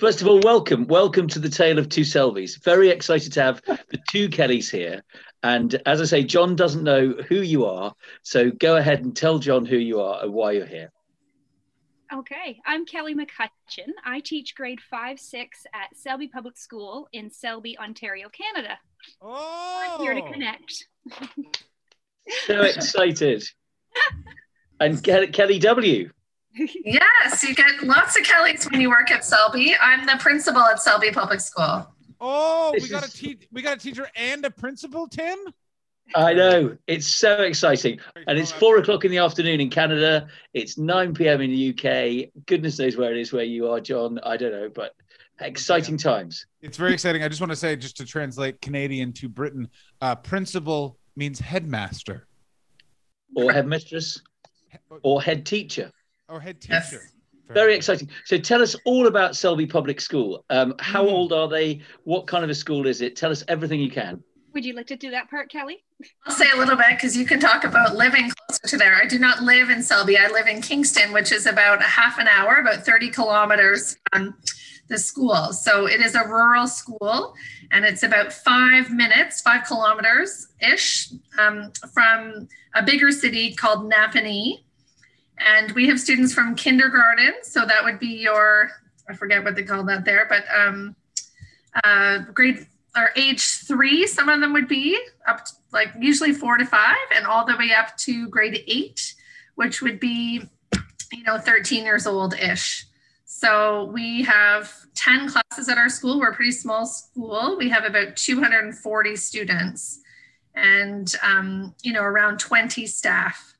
First of all, welcome. Welcome to the Tale of Two Selbies. Very excited to have the two Kellys here. And as I say, John doesn't know who you are. So go ahead and tell John who you are and why you're here. Okay, I'm Kelly McCutcheon. I teach grade 5 6 at Selby Public School in Selby, Ontario, Canada. Oh, I'm here to oh. connect. So excited. and Kelly W. Yes, you get lots of Kellys when you work at Selby. I'm the principal at Selby Public School. Oh, This we got a is- te- we got a teacher and a principal, Tim. I know. It's so exciting. And it's four o'clock in the afternoon in Canada. It's 9 p.m. in the UK. Goodness knows where it is where you are, John. I don't know, but exciting times. It's very exciting. I just want to say, just to translate Canadian to Britain, uh, principal means headmaster Or headmistress or head teacher. Or head teacher. Yes. Very exciting. So tell us all about Selby Public School. Um, how Mm. old are they? What kind of a school is it? Tell us everything you can. Would you like to do that part, Kelly? I'll say a little bit because you can talk about living closer to there. I do not live in Selby. I live in Kingston, which is about a half an hour, about 30 kilometers from the school. So it is a rural school and it's about five minutes, five kilometers ish um, from a bigger city called Napanee. And we have students from kindergarten. So that would be your, I forget what they call that there, but um, uh, grade or age three, some of them would be up to, like usually four to five, and all the way up to grade eight, which would be, you know, 13 years old ish. So we have 10 classes at our school. We're a pretty small school. We have about 240 students and, um, you know, around 20 staff.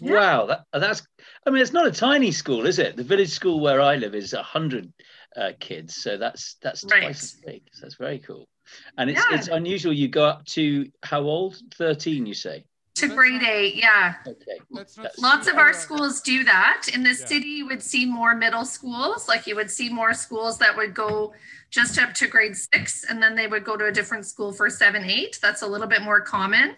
Yeah. Wow, that, that's. I mean, it's not a tiny school, is it? The village school where I live is hundred uh, kids, so that's that's twice as big. So that's very cool. And it's Yeah. it's unusual. You go up to how old? Thirteen, you say? To That's grade not- eight, yeah. Okay. That's That's- Lots of super- our schools do that. In the Yeah. city, you would see more middle schools, like you would see more schools that would go just up to grade six, and then they would go to a different school for seven, eight. That's a little bit more common.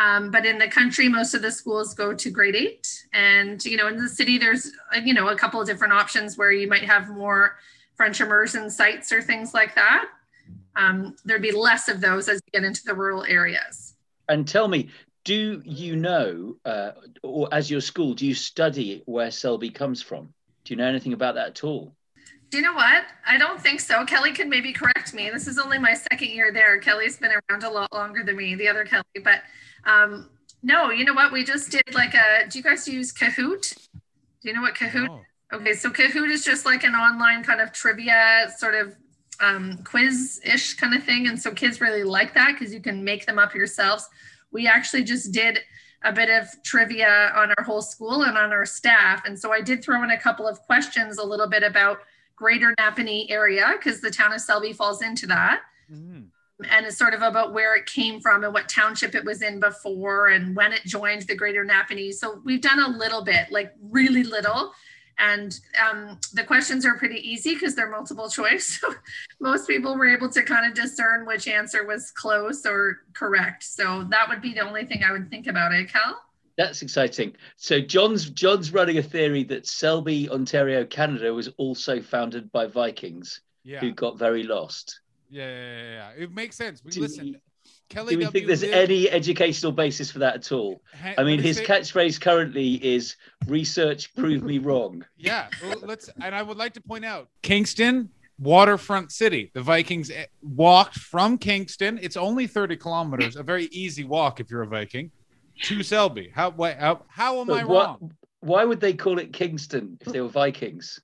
Um, but in the country, most of the schools go to grade eight. And, you know, in the city, there's, you know, a couple of different options where you might have more French immersion sites or things like that. Um, there'd be less of those as you get into the rural areas. And tell me, do you know, uh, or as your school, do you study where Selby comes from? Do you know anything about that at all? Do you know what? I don't think so. Kelly can maybe correct me. This is only my second year there. Kelly's been around a lot longer than me, the other Kelly. But um, no, you know what? We just did like a. Do you guys use Kahoot? Do you know what Kahoot? Oh. Okay, so Kahoot is just like an online kind of trivia sort of um, quiz-ish kind of thing, and so kids really like that because you can make them up yourselves. We actually just did a bit of trivia on our whole school and on our staff, and so I did throw in a couple of questions, a little bit about Greater Napanee area because the town of Selby falls into that Mhm. and it's sort of about where it came from and what township it was in before and when it joined the greater Napanee. So we've done a little bit, like really little. And um, the questions are pretty easy because they're multiple choice. So most people were able to kind of discern which answer was close or correct. So that would be the only thing I would think about it, Cal. That's exciting. So John's John's running a theory that Selby, Ontario, Canada was also founded by Vikings Yeah. who got very lost. yeah, yeah, yeah, yeah. It makes sense. We Do listen. we- Kelly Do we W think there's lived- any educational basis for that at all? I mean, his catchphrase currently is "research prove me wrong." Yeah, well, let's. And I would like to point out Kingston, waterfront city. The Vikings eh, walked from Kingston. It's only 30 kilometers, a very easy walk if you're a Viking, to Selby. How why, how, how am I But what- wrong? Why would they call it Kingston if they were Vikings?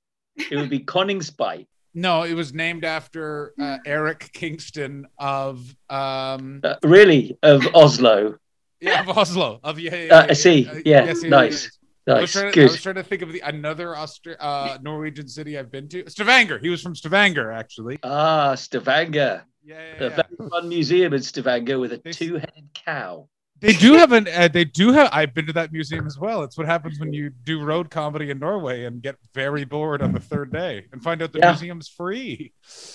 It would be Coningsby. No, it was named after uh, Eric Kingston of um Uh, really, of Oslo. yeah of Oslo of yeah. yeah, Uh, yeah, I see. Yeah, yes, yes, nice. I was, Nice, trying to, I was trying to think of the another Austra- uh, Norwegian city I've been to. Stavanger. He was from Stavanger, actually. Ah, Stavanger. Yeah, yeah, A yeah. very fun museum in Stavanger with a They two-headed cow. They do have an. Uh, they do have. I've been to that museum as well. It's what happens when you do road comedy in Norway and get very bored on the third day and find out the Yeah. museum's free.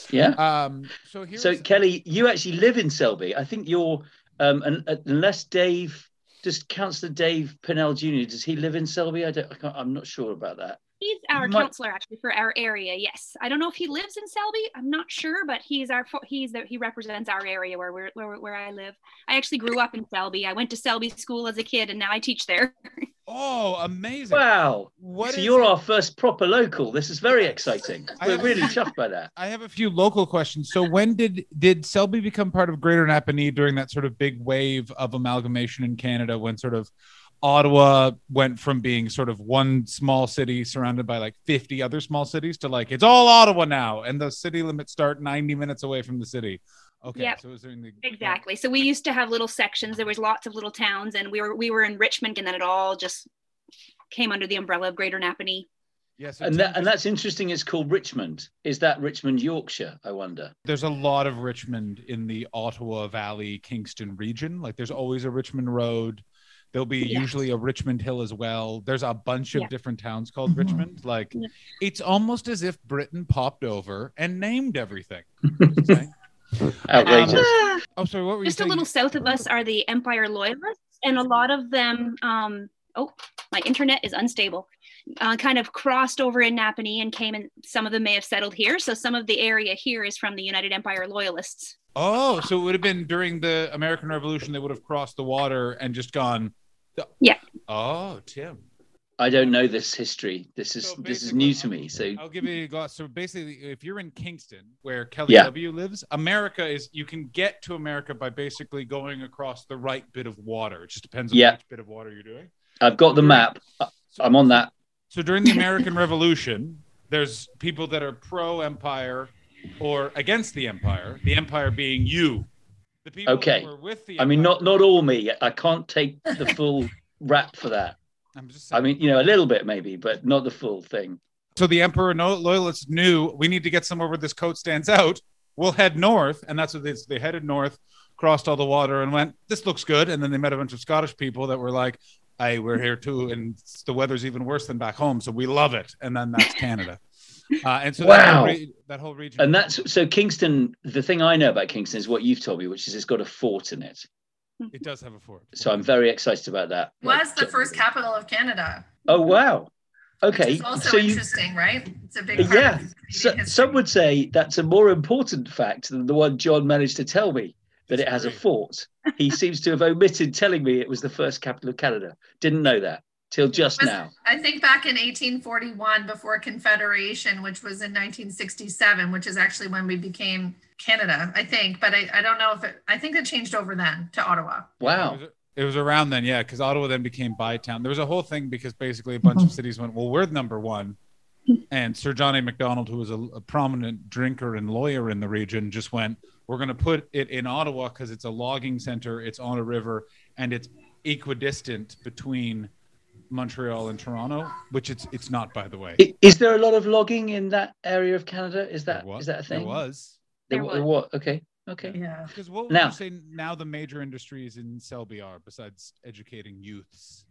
Yeah. Um. So here's. So Kelly, you actually live in Selby. I think you're, um, un- unless Dave, does Councillor Dave Pennell Jr. Does he live in Selby? I don't. I can't, I'm not sure about that. He's our My- counselor actually for our area. Yes, I don't know if he lives in Selby. I'm not sure, but he's our he's the, he represents our area where we're where, where I live. I actually grew up in Selby. I went to Selby School as a kid, and now I teach there. Oh, amazing! Wow. What so is you're it- our first proper local. This is very exciting. I We're have- really chuffed by that. I have a few local questions. So when did did Selby become part of Greater Napanee during that sort of big wave of amalgamation in Canada when sort of Ottawa went from being sort of one small city surrounded by like 50 other small cities to like it's all Ottawa now and the city limits start 90 minutes away from the city. Okay, Yep. so it was during the Exactly. So we used to have little sections. There was lots of little towns, and we were we were in Richmond, and then it all just came under the umbrella of Greater Napanee. Yeah, so And that, and that's interesting. It's called Richmond. Is that Richmond, Yorkshire? I wonder. there's a lot of Richmond in the Ottawa Valley, Kingston region. Like there's always a Richmond Road. There'll be Yes. usually a Richmond Hill as well. There's a bunch of Yeah. different towns called Mhm. Richmond. Like Yeah. it's almost as if Britain popped over and named everything. Outrageous. Ah, oh, sorry. What were you just a little south of us are the Empire Loyalists, and a lot of them. Um, oh, my internet is unstable. Uh, kind of crossed over in Napanee and came and some of them may have settled here. So some of the area here is from the United Empire Loyalists. Oh, so it would have been during the American Revolution. They would have crossed the water and just gone. Yeah. Oh, Tim. I don't know this history. This is So this is new to me. So I'll give you a gloss. So basically, if you're in Kingston, where Kelly Yeah. W lives, America is you can get to America by basically going across the right bit of water. It just depends on Yeah. which bit of water you're doing. I've got the map. Uh, so, I'm on that. So during the American Revolution, there's people that are pro empire or against the empire. The empire being you. The people Okay. who were with the I mean, not not all me. I can't take the full rap for that. I'm just I mean, you know, a little bit maybe, but not the full thing. So the emperor no loyalists knew we need to get somewhere where this coat stands out. We'll head north, and that's what they, they headed north, crossed all the water, and went. This looks good. And then they met a bunch of Scottish people that were like, "Hey, we're here too, and the weather's even worse than back home, so we love it." And then that's Canada. Uh, and so that, whole Wow. re- that whole region. And that's so Kingston. The thing I know about Kingston is what you've told me, which is it's got a fort in it. it does have a fort. So I'm very excited about that. Was Like, the first capital of Canada. Oh wow. Okay. It's also So you interesting, right? It's a big part Yeah. of so, some would say that's a more important fact than the one John managed to tell me that it has a fort. He seems to have omitted telling me it was the first capital of Canada. Didn't know that till just Was- now. I think back in 1841, before Confederation, which was in 1967, which is actually when we became Canada, I think. But I, I don't know if it, I think it changed over then to Ottawa. It Wow. was, it was around then, yeah, because Ottawa then became Bytown. There was a whole thing because basically a bunch of mm-hmm. cities went, well, we're number one. And Sir John A. MacDonald, who was a, a prominent drinker and lawyer in the region, just went, we're going to put it in Ottawa because it's a logging center, it's on a river, and it's equidistant between Montreal and Toronto, which it's it's not, by the way. Is there a lot of logging in that area of Canada? Is that There wa- is that a thing? There was. There There was. wa- Okay. Okay. Yeah. Because what would Now- you say now the major industries in Selby are besides educating youths?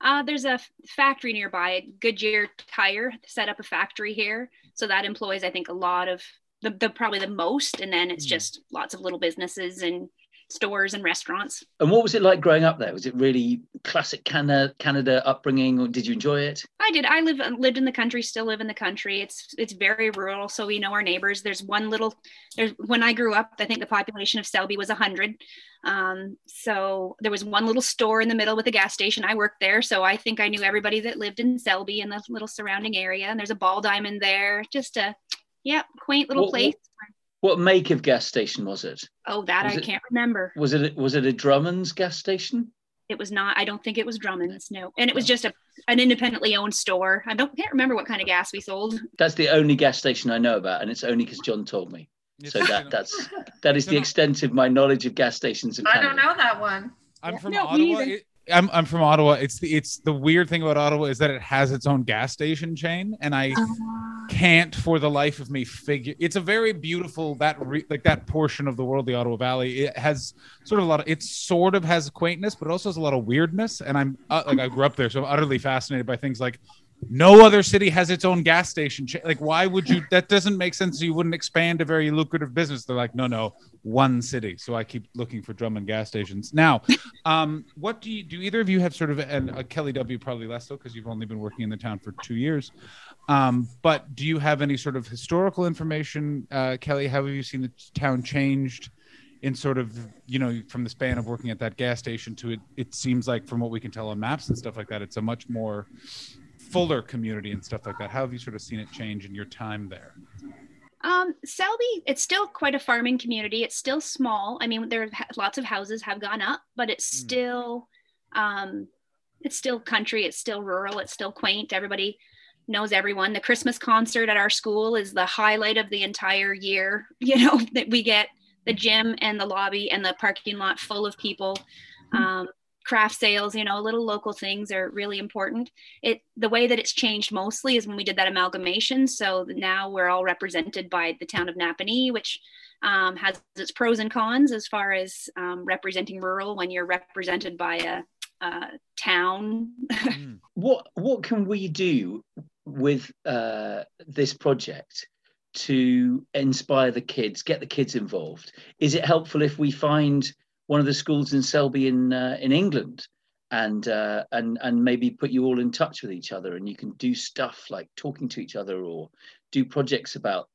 Uh, there's a f- factory nearby. Goodyear Tire set up a factory here, so that employs, I think, a lot of the, the probably the most, and then it's Hmm. just lots of little businesses and stores and restaurants. And what was it like growing up there? Was it really classic Canada Canada upbringing, or did you enjoy it? I did. I live lived in the country, still live in the country. It's it's very rural, so we know our neighbors. There's one little. There's when I grew up, I think the population of Selby was hundred. Um, so there was one little store in the middle with a gas station. I worked there, so I think I knew everybody that lived in Selby and the little surrounding area. And there's a ball diamond there. Just a yeah, quaint little place. What make of gas station was it? Oh, that was I it- can't remember. Was it was it a Drummond's gas station? It was not. I don't think it was Drummond's. No, and it was oh. just a an independently owned store. I don't can't remember what kind of gas we sold. That's the only gas station I know about, and it's only because John told me. So that that's that is the extent of my knowledge of gas stations in I don't know that one. I'm Yeah. from No, Ottawa. It- I'm I'm from Ottawa. It's the it's the weird thing about Ottawa is that it has its own gas station chain, and I uh-huh. Can't for the life of me figure. It's a very beautiful that re, like that portion of the world, the Ottawa Valley. It has sort of a lot of. It sort of has quaintness, but it also has a lot of weirdness. And I'm uh, like I grew up there, so I'm utterly fascinated by things like no other city has its own gas station. Like, why would you? That doesn't make sense. You wouldn't expand a very lucrative business. They're like, no, no, one city. So I keep looking for Drummond gas stations. Now, um, what do you do? Either of you have sort of and uh, Kelly W probably less so because you've only been working in the town for two years. Um, but do you have any sort of historical information, uh, Kelly? How have you seen the town changed? in sort of you know from the span of working at that gas station to it it seems like from what we can tell on maps and stuff like that it's a much more fuller community and stuff like that how have you sort of seen it change in your time there Um, Selby, it's still quite a farming community. It's still small. I mean, there are lots of houses have gone up, but it's Mm. still, um, it's still country. It's still rural. It's still quaint. Everybody knows everyone. The Christmas concert at our school is the highlight of the entire year. You know that we get the gym and the lobby and the parking lot full of people. Um, craft sales, you know, little local things are really important. It the way that it's changed mostly is when we did that amalgamation. So now we're all represented by the town of Napanee, which um, has its pros and cons as far as um, representing rural when you're represented by a, a town. Mm. what what can we do with uh, this project to inspire the kids, get the kids involved? Is it helpful if we find one of the schools in Selby in uh, in England and uh, and and maybe put you all in touch with each other and you can do stuff like talking to each other or do projects about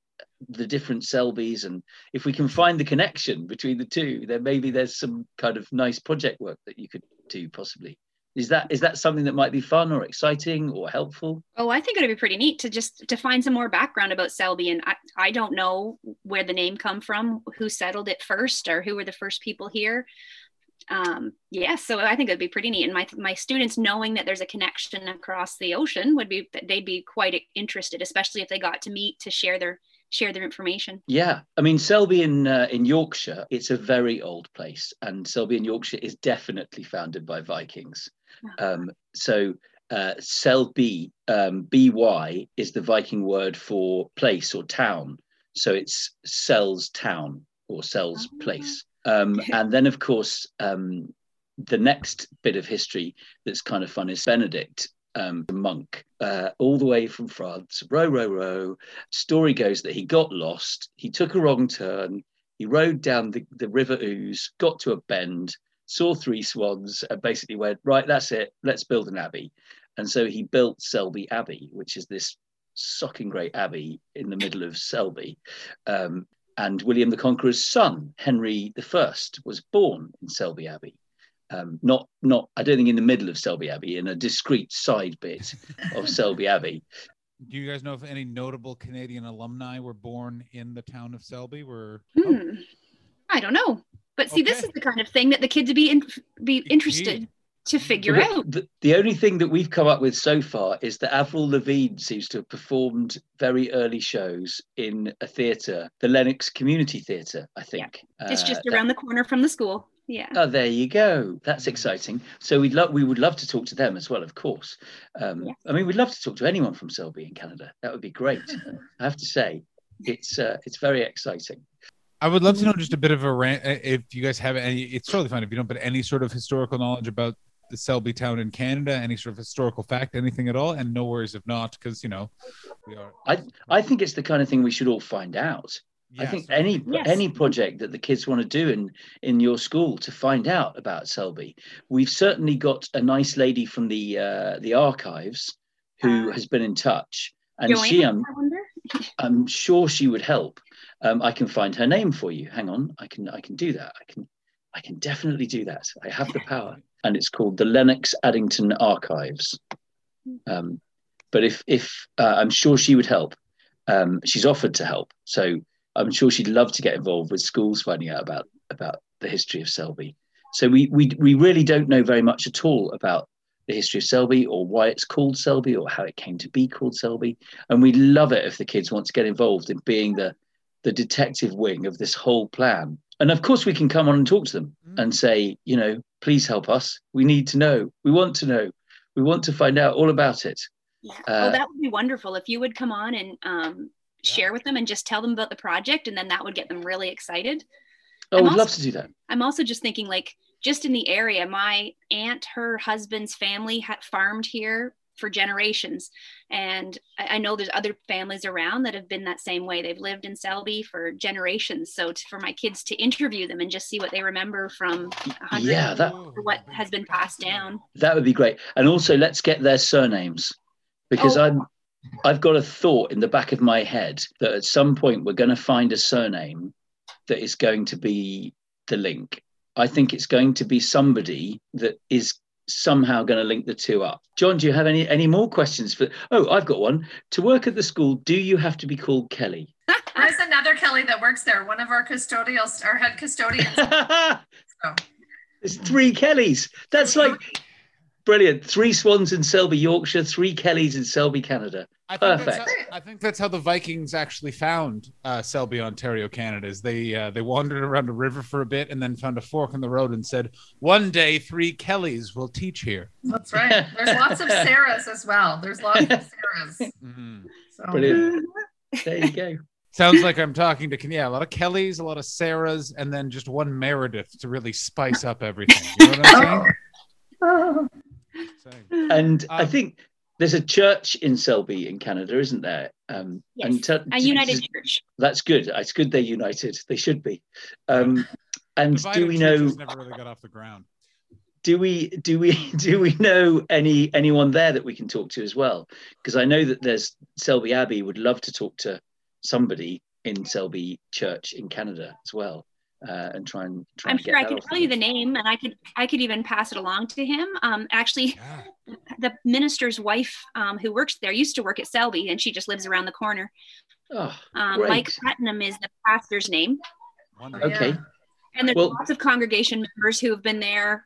the different Selbys and if we can find the connection between the two, then maybe there's some kind of nice project work that you could do possibly. Is that is that something that might be fun or exciting or helpful? Oh, I think it'd be pretty neat to just to find some more background about Selby. And I, I don't know where the name come from, who settled it first, or who were the first people here. Um, yeah, so I think it'd be pretty neat. And my my students knowing that there's a connection across the ocean would be they'd be quite interested, especially if they got to meet to share their share their information. Yeah, I mean Selby in uh, in Yorkshire, it's a very old place, and Selby in Yorkshire is definitely founded by Vikings. Um, so uh, Selby, um, by is the Viking word for place or town. So it's Sel's town or Sel's Ah. place. Um, and then of course um, the next bit of history that's kind of fun is Benedict. Um, the monk, uh, all the way from France, row, row, row, story goes that he got lost. He took a wrong turn. He rode down the, the River Ouse, got to a bend, saw three swans, and basically went, right, that's it. Let's build an abbey. And so he built Selby Abbey, which is this sucking great abbey in the middle of Selby. Um, and William the Conqueror's son, Henry I, was born in Selby Abbey. Um, not, not, I don't think in the middle of Selby Abbey, in a discreet side bit of Selby Abbey. do you guys know if any notable canadian alumni were born in the town of selby were Hmm. I don't know, but see, this is the kind of thing that the kids would be in, be interested Indeed. to figure Well, out. The, the only thing that we've come up with so far is that Avril Lavigne seems to have performed very early shows in a theatre, the Lennox Community Theatre, I think. It's just Uh, around the corner from the school. Yeah. Oh, there you go. That's exciting. So we'd love we would love to talk to them as well, of course. Um, Yes. I mean, we'd love to talk to anyone from Selby in Canada. That would be great. I have to say, it's uh, it's very exciting. I would love to know just a bit of a rant if you guys have any. It's totally fine if you don't, but any sort of historical knowledge about the Selby town in Canada, any sort of historical fact, anything at all, and no worries if not, because you know we are. i I think it's the kind of thing we should all find out. I think so- any Yes. any project that the kids want to do in in your school to find out about Selby, we've certainly got a nice lady from the uh, the archives who Uh, has been in touch, and Joanne, she, I'm I wonder. I'm sure she would help. Um, I can find her name for you. Hang on, I can I can do that. I can I can definitely do that. I have the power, and it's called the Lennox Addington Archives. Um, but if if uh, I'm sure she would help. Um, she's offered to help, so I'm sure she'd love to get involved with schools finding out about about the history of Selby. So we we we really don't know very much at all about the history of Selby or why it's called Selby or how it came to be called Selby. And we love it if the kids want to get involved in being the the detective wing of this whole plan. And of course, we can come on and talk to them Mm. and say, you know, please help us. We need to know. We want to know. We want to find out all about it. Yeah. Uh, oh, that would be wonderful if you would come on and um, Yeah. share with them and just tell them about the project, and then that would get them really excited. Oh, we'd also- love to do that. I'm also just thinking, like, just in the area, my aunt, her husband's family had farmed here for generations. And I, I know there's other families around that have been that same way. They've lived in Selby for generations. So to, for my kids to interview them and just see what they remember from Yeah, that- what has been passed down. That would be great. And also, let's get their surnames because Oh. I'm. I've got a thought in the back of my head that at some point we're going to find a surname that is going to be the link. I think it's going to be somebody that is somehow going to link the two up. John, do you have any any more questions for? Oh, I've got one. To work at the school, do you have to be called Kelly? There's another Kelly that works there, one of our custodials, our head custodians. There's three Kellys. That's like brilliant. Three Swans in Selby, Yorkshire. Three Kellys in Selby, Canada. I think, that's Perfect. how, I think that's how the Vikings actually found uh, Selby, Ontario, Canada. Is they uh, they wandered around a river for a bit and then found a fork in the road and said, "One day, three Kellys will teach here." that's right. There's lots of Sarahs as well. There's lots of Sarahs. So. Brilliant. There you go. Sounds like I'm talking to yeah, a lot of Kellys, a lot of Sarahs, and then just one Meredith to really spice up everything. You know what I'm Oh. saying? And I Um, think there's a church in Selby in Canada, isn't there? Um, Yes, and te- A United Church. That's good. It's good they're united. They should be. Um, and Divided do we know? never really got off the ground. Do we? Do we? Do we know any anyone there that we can talk to as well? Because I know that there's Selby Abbey would love to talk to somebody in Selby Church in Canada as well, uh, and try and try I'm and sure get I that could tell you the name, and I could I could even pass it along to him. Um, actually, Yeah. the minister's wife um, who works there used to work at Selby, and she just lives around the corner. Oh, Um, Mike Putnam is the pastor's name, Wonderful. okay. Yeah. and there's Well- lots of congregation members who have been there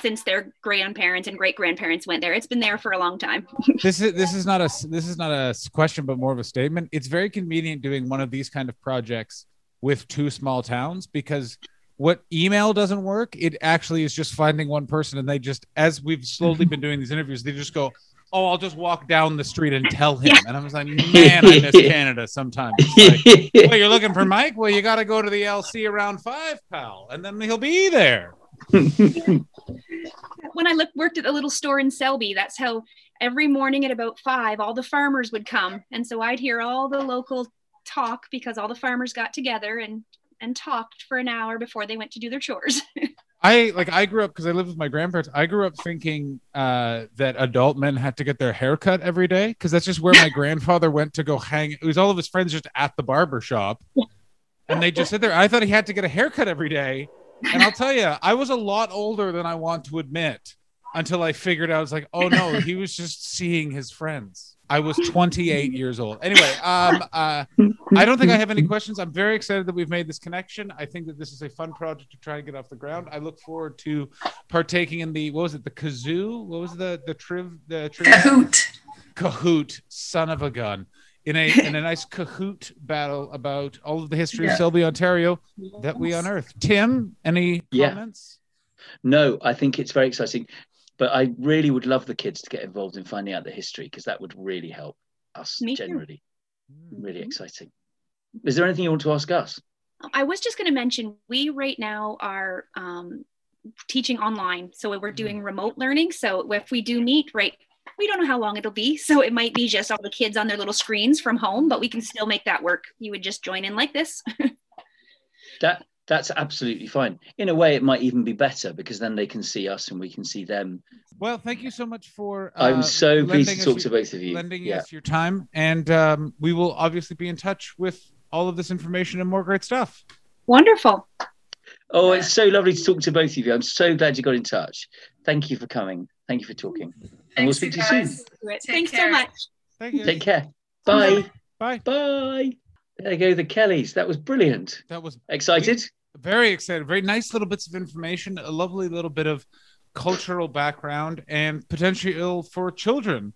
since their grandparents and great grandparents went there. It's been there for a long time. this is this is not a this is not a question but more of a statement it's very convenient doing one of these kind of projects with two small towns because what email doesn't work it actually is just finding one person and they just as we've slowly been doing these interviews they just go oh i'll just walk down the street and tell him. And i was like man i miss canada sometimes. Like, well you're looking for mike? Well you got to go to the lc around five pal and then he'll be there. When I looked, worked at the little store in Selby, that's how every morning at about five, all the farmers would come. And so I'd hear all the local talk because all the farmers got together and, and talked for an hour before they went to do their chores. I like I grew up because I lived with my grandparents. I grew up thinking uh, that adult men had to get their hair cut every day because that's just where my grandfather went to go hang. It was all of his friends just at the barber shop, and they just sit there. I thought he had to get a haircut every day, and I'll tell you, I was a lot older than I want to admit until I figured out. I was like, oh no, he was just seeing his friends. I was 28 years old. Anyway, um, uh, I don't think I have any questions. I'm very excited that we've made this connection. I think that this is a fun project to try and get off the ground. I look forward to partaking in the what was it, the kazoo? What was the the triv the triv Kahoot. Kahoot, son of a gun. In a in a nice Kahoot battle about all of the history Yeah. of Selby, Ontario that we unearthed. Tim, any Yeah. comments? No, I think it's very exciting. But I really would love the kids to get involved in finding out the history because that would really help us Me too. generally. Really Mhm. exciting. Is there anything you want to ask us? I was just going to mention we right now are um, teaching online. So we're doing remote learning. So if we do meet, right, we don't know how long it'll be. So it might be just all the kids on their little screens from home, but we can still make that work. You would just join in like this. That that's absolutely fine. In a way, it might even be better because then they can see us and we can see them. Well, thank you so much for. Uh, I'm so pleased to talk your- to both of you. lending Yeah. us your time, and um, we will obviously be in touch with all of this information and more great stuff. Wonderful. Oh, it's so lovely to talk to both of you. I'm so glad you got in touch. Thank you for coming. Thank you for talking. And we'll speak to you you soon. guys. Take Thanks care. so much. Thank you. Take care. Bye. Bye. Bye. There you go, the Kellys. That was brilliant. That was Excited? Very excited. Very nice little bits of information, a lovely little bit of cultural background, and potential for children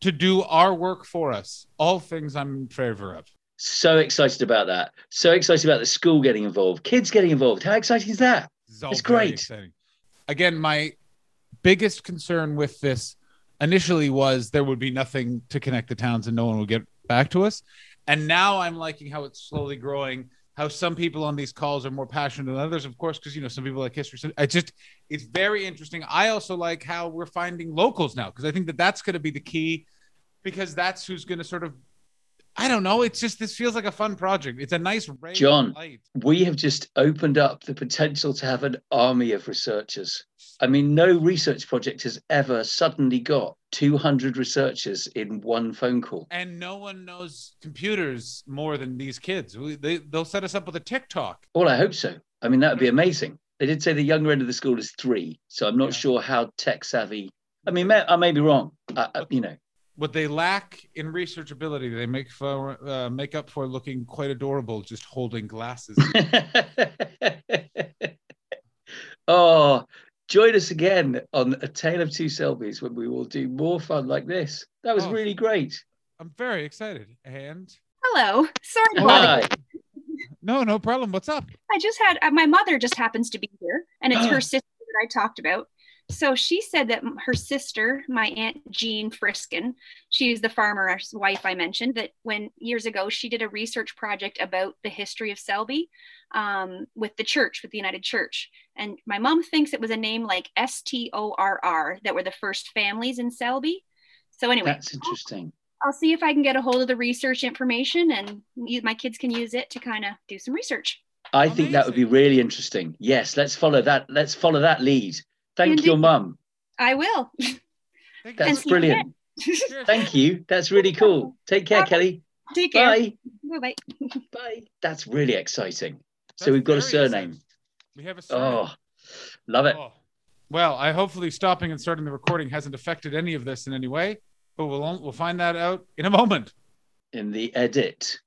to do our work for us. All things I'm in favor of. So excited about that. So excited about the school getting involved, kids getting involved. How exciting is that? All It's great. exciting. Again, my biggest concern with this initially was there would be nothing to connect the towns and no one would get back to us. And now I'm liking how it's slowly growing how some people on these calls are more passionate than others, of course, because you know some people like history. So I just it's very interesting. I also like how we're finding locals now because I think that that's going to be the key because that's who's going to sort of I don't know. It's just this feels like a fun project. It's a nice ray of John. We have just opened up the potential to have an army of researchers. I mean, no research project has ever suddenly got 200 researchers in one phone call. and no one knows computers more than these kids. We, they they'll set us up with a TikTok. Well, I hope so. I mean, that would be amazing. They did say the younger end of the school is three, so I'm not Yeah. sure how tech savvy. I mean, may, I may be wrong. You know, What they lack in research ability, they make for uh, make up for looking quite adorable just holding glasses. oh, join us again on A Tale of Two Selbies when we will do more fun like this. That was Oh. really great. I'm very excited. And Hello. Sorry. Hi. no, no problem. What's up? I just had uh, my mother just happens to be here, and it's her sister that I talked about. So she said that her sister, my aunt Jean Friskin, she's the farmer's wife I mentioned, that when years ago she did a research project about the history of Selby um, with the church, with the United Church. And my mom thinks it was a name like S T O R R that were the first families in Selby. So anyway, That's interesting. I'll see if I can get a hold of the research information and my kids can use it to kind of do some research. I think that would be really interesting. Yes, let's follow that. Let's follow that lead. Thank Indeed. your mum. I will. That's And brilliant. Thank you. That's really cool. Take care, Kelly. Take care. Bye. Bye bye. Bye. That's really exciting. So we've got a surname. exciting. We have a oh, surname. Oh, love it. Oh. Well, I hopefully stopping and starting the recording hasn't affected any of this in any way, but we'll we'll find that out in a moment. In the edit.